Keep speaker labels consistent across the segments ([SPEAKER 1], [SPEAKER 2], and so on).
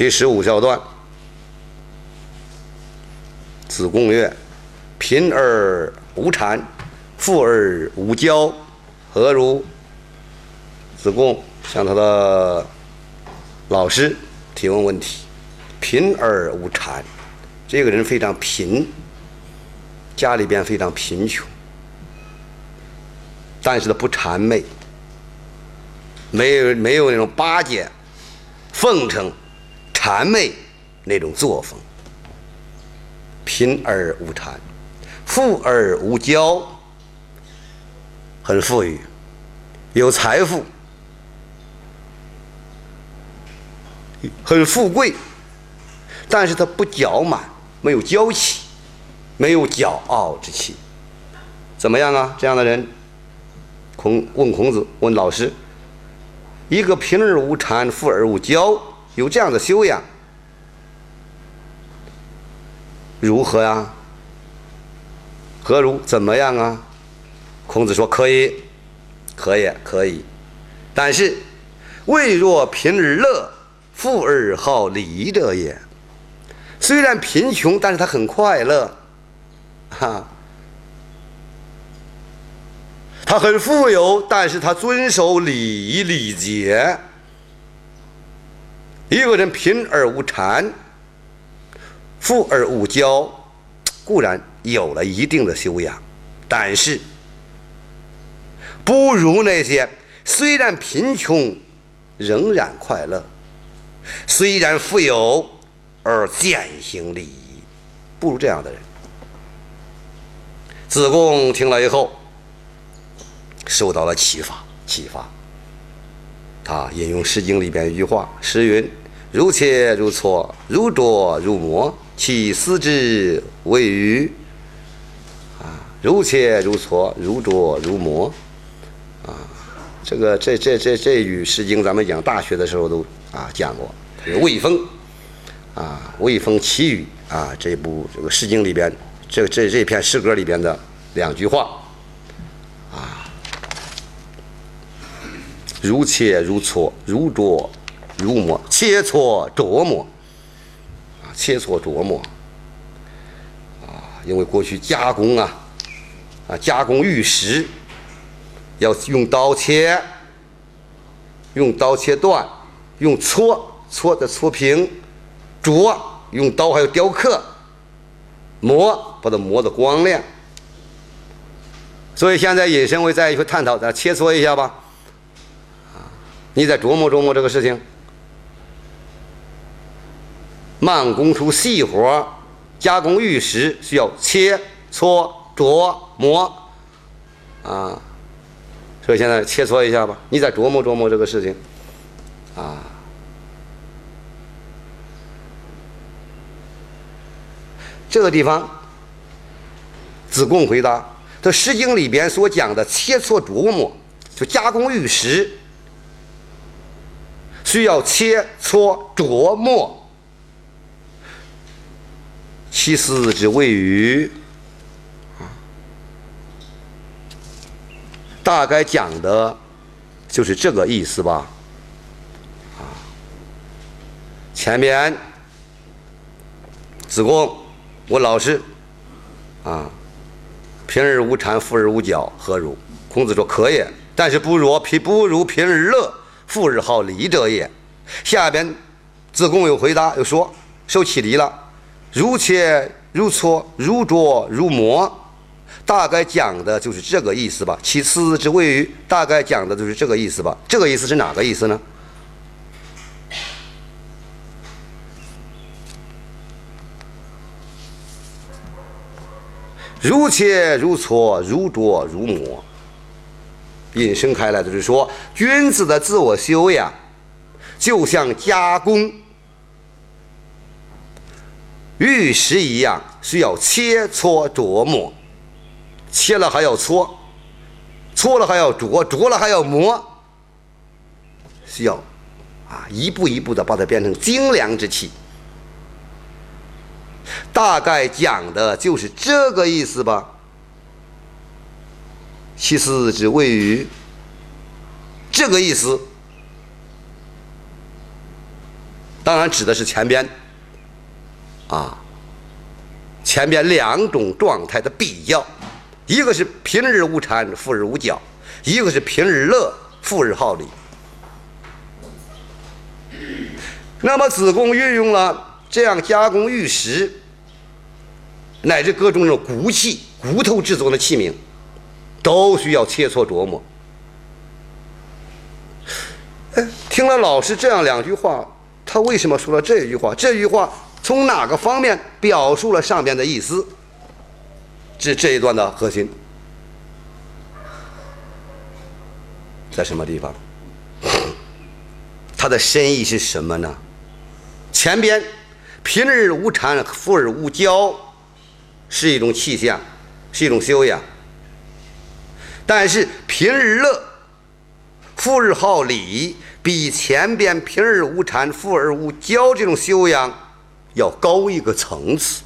[SPEAKER 1] 第十五小段，子贡曰：“贫而无谄，富而无骄，何如？”子贡向他的老师提问问题：“贫而无谄，这个人非常贫，家里边非常贫穷，但是他不谄媚，没有没有那种巴结、奉承、谄媚那种作风。贫而无谄，富而无骄，很富裕，有财富。”很富贵，但是他不骄满，没有娇气，没有骄傲之气，怎么样啊？这样的人，孔问孔子，问老师，一个贫而无谄，富而无骄，有这样的修养，如何呀？何如？怎么样啊？孔子说：可以，可以，可以，但是未若贫而乐。富而好礼者也。虽然贫穷，但是他很快乐，哈。他很富有，但是他遵守礼仪礼节。一个人贫而无谄，富而无骄，固然有了一定的修养，但是不如那些虽然贫穷，仍然快乐。虽然富有，而践行礼仪，不如这样的人。子贡听了以后，受到了启发，启发。他引用《诗经》里边一句话：“诗云：‘如切如磋，如琢如磨，其斯之谓与？’啊，如切如磋，如琢如磨。啊，这个这这这这句《诗经》，咱们讲大学的时候都。啊，讲过《魏风》啊，《魏风·齐语》啊，这部这个《诗经》里边，这这这篇诗歌里边的两句话啊，如切如磋，如琢入磨，切磋琢磨啊，切磋琢磨啊，因为过去加工啊啊，加工玉石要用刀切，用刀切断。用搓搓的搓平，琢用刀还有雕刻，磨把它磨得光亮。所以现在引申为再一个探讨，咱切磋一下吧。啊，你再琢磨琢磨这个事情。慢工出细活，加工玉石需要切磋琢磨，啊，所以现在切磋一下吧。你再琢磨琢磨这个事情，啊。这个地方，子贡回答：“这《诗经》里边所讲的切磋琢磨，就加工玉石，需要切磋琢磨，其斯之谓与？大概讲的就是这个意思吧。啊，前面子贡。”我老师，啊，贫而无谄，富而无骄，何如？孔子说：可也，但是不如贫不如贫而乐，富而好礼者也。下边，子贡又回答，又说：受启礼了，如切如磋，如琢如磨，大概讲的就是这个意思吧。其次之谓于，大概讲的就是这个意思吧。这个意思是哪个意思呢？如切如磋，如琢如磨，引申开来就是说，君子的自我修养，就像加工玉石一样，需要切磋琢磨，切了还要搓，搓了还要琢，琢了还要磨，需要啊一步一步的把它变成精良之器。大概讲的就是这个意思吧。其次之谓于这个意思，当然指的是前边啊，前边两种状态的比较，一个是平日无产，复日无骄；一个是平日乐，富日好礼。那么子贡运用了这样加工玉石，乃至各种这种骨器、骨头制作的器皿，都需要切磋琢磨。哎，听了老师这样两句话，他为什么说了这句话？这句话从哪个方面表述了上边的意思？这这一段的核心在什么地方？它的深意是什么呢？前边平日无谄，富而无骄，是一种气象，是一种修养。但是平日乐，富而好礼，比前边平日无谄，富而无骄这种修养要高一个层次。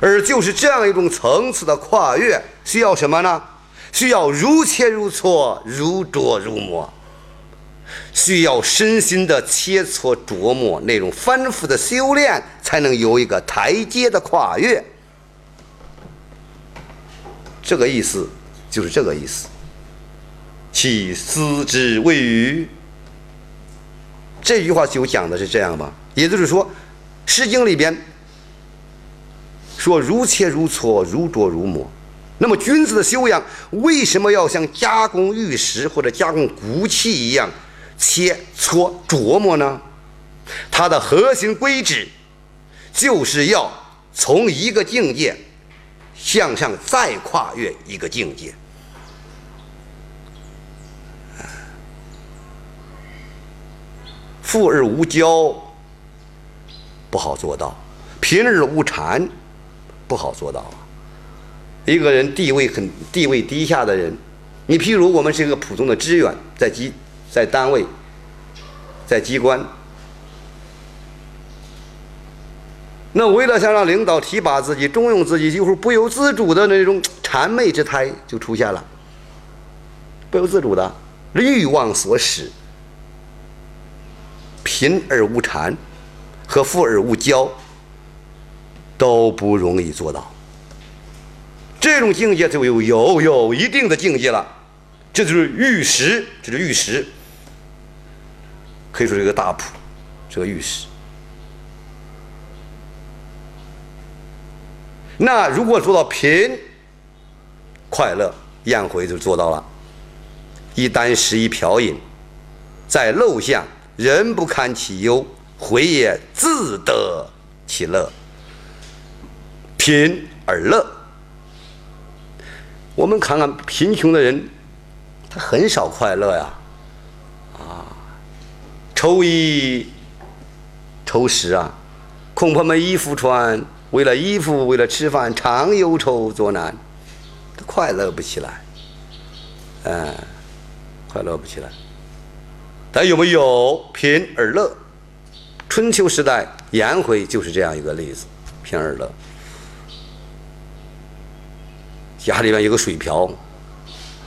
[SPEAKER 1] 而就是这样一种层次的跨越，需要什么呢？需要如切如磋，如琢如磨。需要身心的切磋琢磨，那种反复的修炼，才能有一个台阶的跨越。这个意思就是这个意思。其思之谓语，这句话就讲的是这样吧？也就是说，《诗经》里边说“如切如磋，如琢如磨”。那么，君子的修养为什么要像加工玉石或者加工骨器一样？切磋琢磨呢，它的核心规旨就是要从一个境界向上再跨越一个境界。富而无骄不好做到，贫而无谄不好做到。一个人地位很地位低下的人，你譬如我们是一个普通的职员，在机。在单位，在机关，那为了想让领导提拔自己、重用自己，就是不由自主的那种谄媚之态就出现了，不由自主的欲望所使，贫而无谄和富而无骄都不容易做到。这种境界就有有有一定的境界了，这就是玉石，这是玉石。可以说是一个大谱，是个玉石。那如果做到贫快乐宴会就做到了，一箪食一瓢饮，在陋巷人不堪其忧，回也自得其乐。贫而乐，我们看看贫穷的人，他很少快乐呀。啊愁衣愁食啊，恐怕没衣服穿。为了衣服，为了吃饭，常忧愁作难，他快乐不起来。嗯，快乐不起来。但有没有贫而乐？春秋时代，颜回就是这样一个例子，贫而乐。家里面有个水瓢，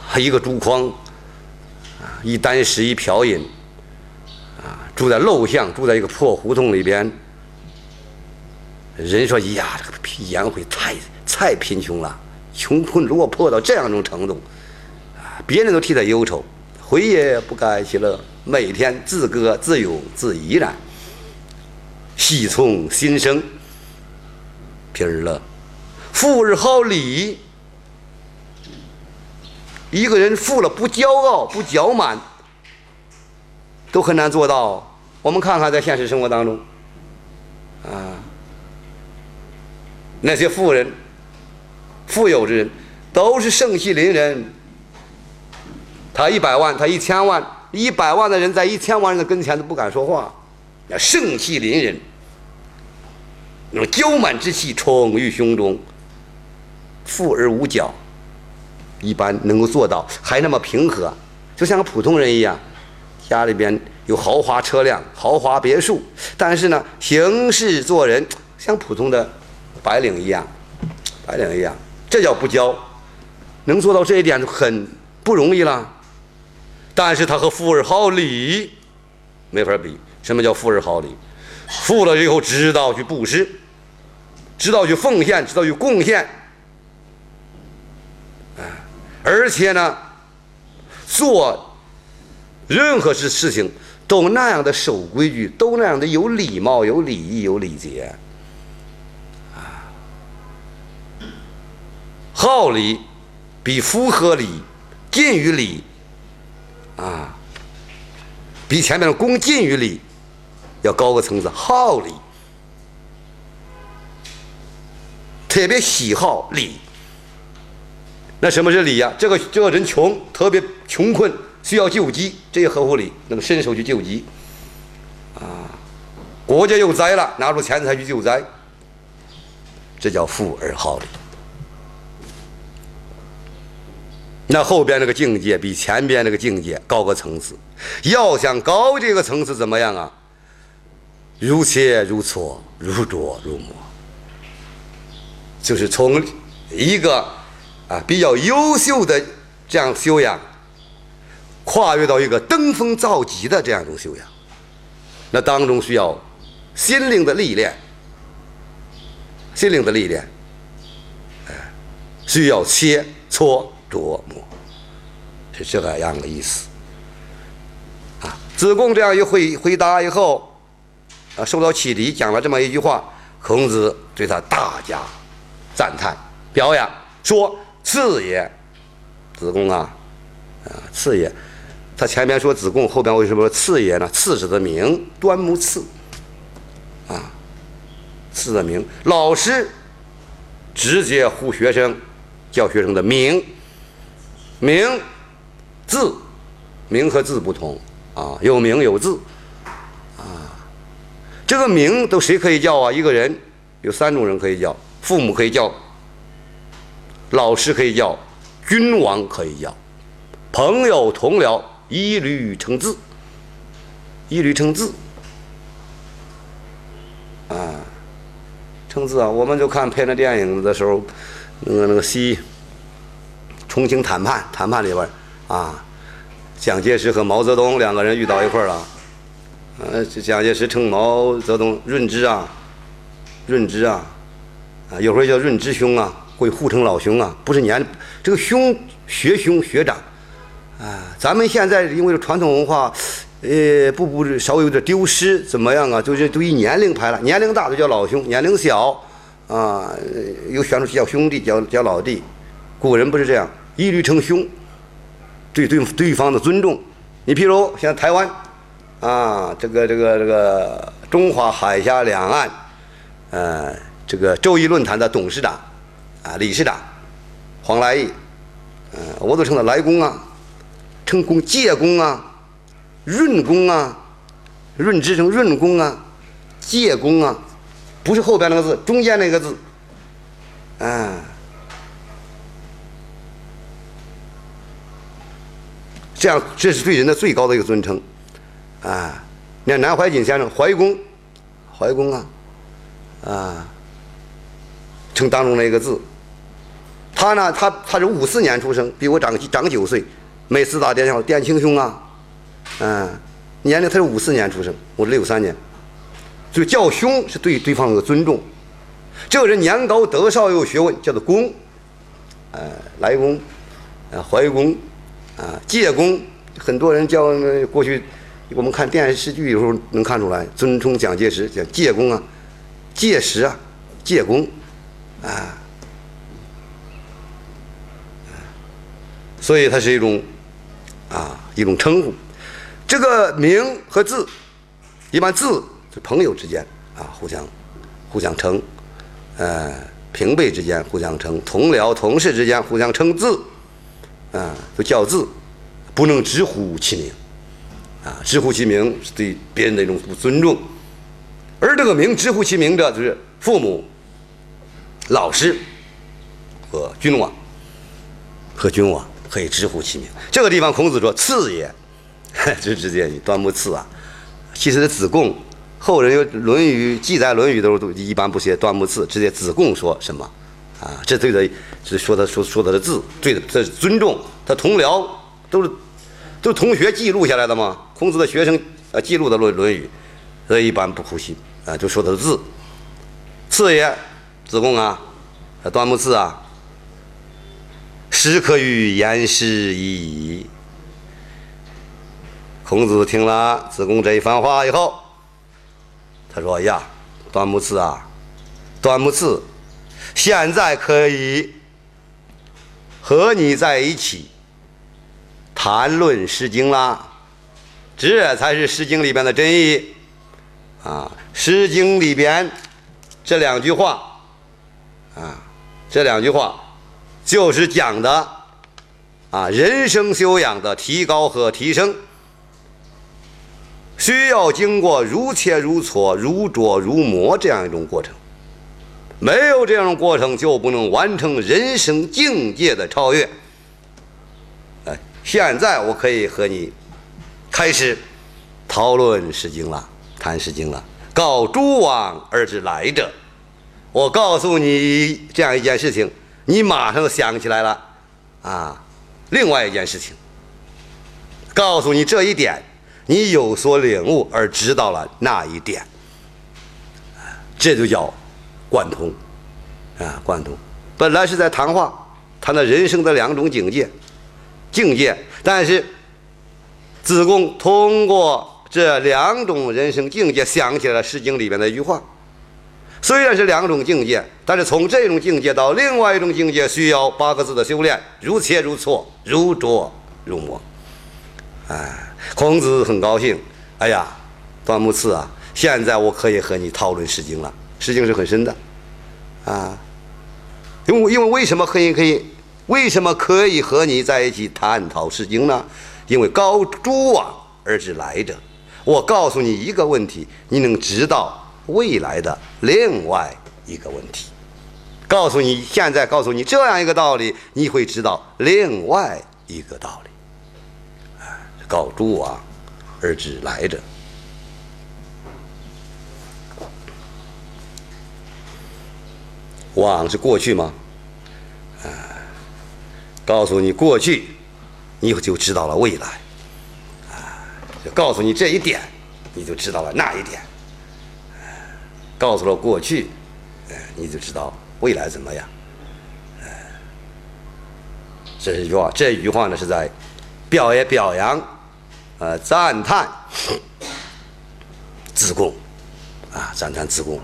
[SPEAKER 1] 还一个竹筐，啊，一箪食，一瓢饮。啊住在陋巷，住在一个破胡同里边。人说：“呀，这个颜回太太贫穷了，穷困落魄到这样一种程度，啊，别人都替他忧愁，回也不改其乐，每天自歌自咏自怡然，喜从心生，平儿乐，富而好礼。一个人富了不骄傲，不骄满。”都很难做到。我们看看在现实生活当中，啊，那些富人、富有之人，都是盛气凌人。他一百万，他一千万，一百万的人在一千万人的跟前都不敢说话，那盛气凌人，那种骄满之气冲于胸中。富而无骄，一般能够做到，还那么平和，就像个普通人一样。家里边有豪华车辆、豪华别墅，但是呢，行事做人像普通的白领一样，白领一样，这叫不骄。能做到这一点就很不容易了。但是他和富而好礼没法比，什么叫富而好礼？富了以后知道去布施，知道去奉献，知道去贡献，而且呢，做任何事事情都那样的守规矩，都那样的有礼貌、有礼仪、有礼节。啊，好礼比符合礼、近于礼啊，比前面的恭近于礼。要高个层次，好礼，特别喜好礼。那什么是礼呀？这个这个人穷，特别穷困，需要救济，这也合乎礼，能伸手去救济。啊，国家有灾了，拿出钱财去救灾，这叫富而好礼。那后边那个境界比前边那个境界高个层次，要想高这个层次怎么样啊？如切如磋，如琢如磨，就是从一个啊比较优秀的这样修养，跨越到一个登峰造极的这样一种修养。那当中需要心灵的历练，心灵的历练，哎，需要切磋琢磨，是这个样的意思。啊，子贡这样一回回答以后。啊，受到启迪，讲了这么一句话，孔子对他大加赞叹、表扬，说：“次也，子贡啊，啊，次也。”他前面说子贡，后边为什么说次也呢？次子的名，端木赐，啊，次的名，老师直接呼学生，叫学生的名，名字，名和字不同啊，有名有字。啊这个名都谁可以叫啊？一个人有三种人可以叫：父母可以叫，老师可以叫，君王可以叫，朋友同僚一律称字，一律称字。啊，称字啊！我们就看拍那电影的时候，那个那个西重庆谈判谈判里边啊，蒋介石和毛泽东两个人遇到一块儿了。呃，这蒋介石称毛泽东润之啊，润之啊，啊，有时候叫润之兄啊，会互称老兄啊，不是年这个兄学兄学长，啊，咱们现在因为传统文化，呃，不不稍微有点丢失，怎么样啊？就是都以年龄排了，年龄大的叫老兄，年龄小啊，又选出叫兄弟，叫叫老弟，古人不是这样，一律称兄，对对对方的尊重。你譬如像台湾。啊，这个这个这个中华海峡两岸，呃，这个周易论坛的董事长，啊，理事长黄来义，嗯，我都称他来公啊，称公介公啊，润公啊，润之称润公啊，介公啊，不是后边那个字，中间那个字，啊，这样这是对人的最高的一个尊称。啊，你看南怀瑾先生怀公，怀公啊，啊，称当中的一个字。他呢，他他是五四年出生，比我长长九岁。每次打电话，殿卿兄啊，嗯，年龄他是五四年出生，我是六三年，所以叫兄是对对方有尊重。这个人年高德少又有学问，叫做公，呃，来公，呃，怀公，啊，介公，很多人叫过去。我们看电视剧有时候能看出来，尊称蒋介石叫介公啊，介石啊，介公，啊，所以它是一种啊一种称呼。这个名和字，一般字是朋友之间啊互相互相称，呃平辈之间互相称，同僚同事之间互相称字，啊都叫字，不能直呼其名。啊，直呼其名是对别人的一种不尊重，而这个名直呼其名的，就是父母、老师和君王，和君王可以直呼其名。这个地方，孔子说：“次也。”这直接端木赐啊。其实子贡后人有《论语》记载，《论语》的时候都一般不写端木赐，直接子贡说什么啊？这对的，是说他说说他的字，对的，这是尊重他同僚都是。都同学记录下来的吗？孔子的学生呃记录的《论论语》，所以一般不呼吸啊，就说他的字。次也，子贡啊，端木赐啊，时可与言师矣。孔子听了子贡这一番话以后，他说：“呀，端木赐啊，端木赐，现在可以和你在一起谈论《诗经》啦，这才是《诗经》里边的真意啊，《诗经》里边这两句话啊，这两句话就是讲的啊，人生修养的提高和提升。”需要经过如切如磋、如琢如磨这样一种过程，没有这样过程，就不能完成人生境界的超越。现在我可以和你开始讨论《诗经》了，谈《诗经》了。告诸往而知来者，我告诉你这样一件事情，你马上想起来了啊。另外一件事情，告诉你这一点。你有所领悟而知道了那一点，这就叫贯通，啊，贯通。本来是在谈话，谈的人生的两种境界，境界。但是子贡通过这两种人生境界，想起了《诗经》里边的一句话。虽然是两种境界，但是从这种境界到另外一种境界，需要八个字的修炼：如切如磋，如琢如磨。哎。孔子很高兴，哎呀，端木赐啊，现在我可以和你讨论《诗经》了，《诗经》是很深的，啊，因为因为为什么可以可以，为什么可以和你在一起探讨《诗经》呢？因为高诸往而知来者，我告诉你一个问题，你能知道未来的另外一个问题，告诉你现在告诉你这样一个道理，你会知道另外一个道理。告诸往而知来者，往是过去吗？啊，告诉你过去，你就知道了未来。啊，就告诉你这一点，你就知道了那一点。告诉了过去，哎，你就知道未来怎么样。这是一句话，这一句话呢是在表也表扬。呃，赞叹子贡，啊，赞叹子贡。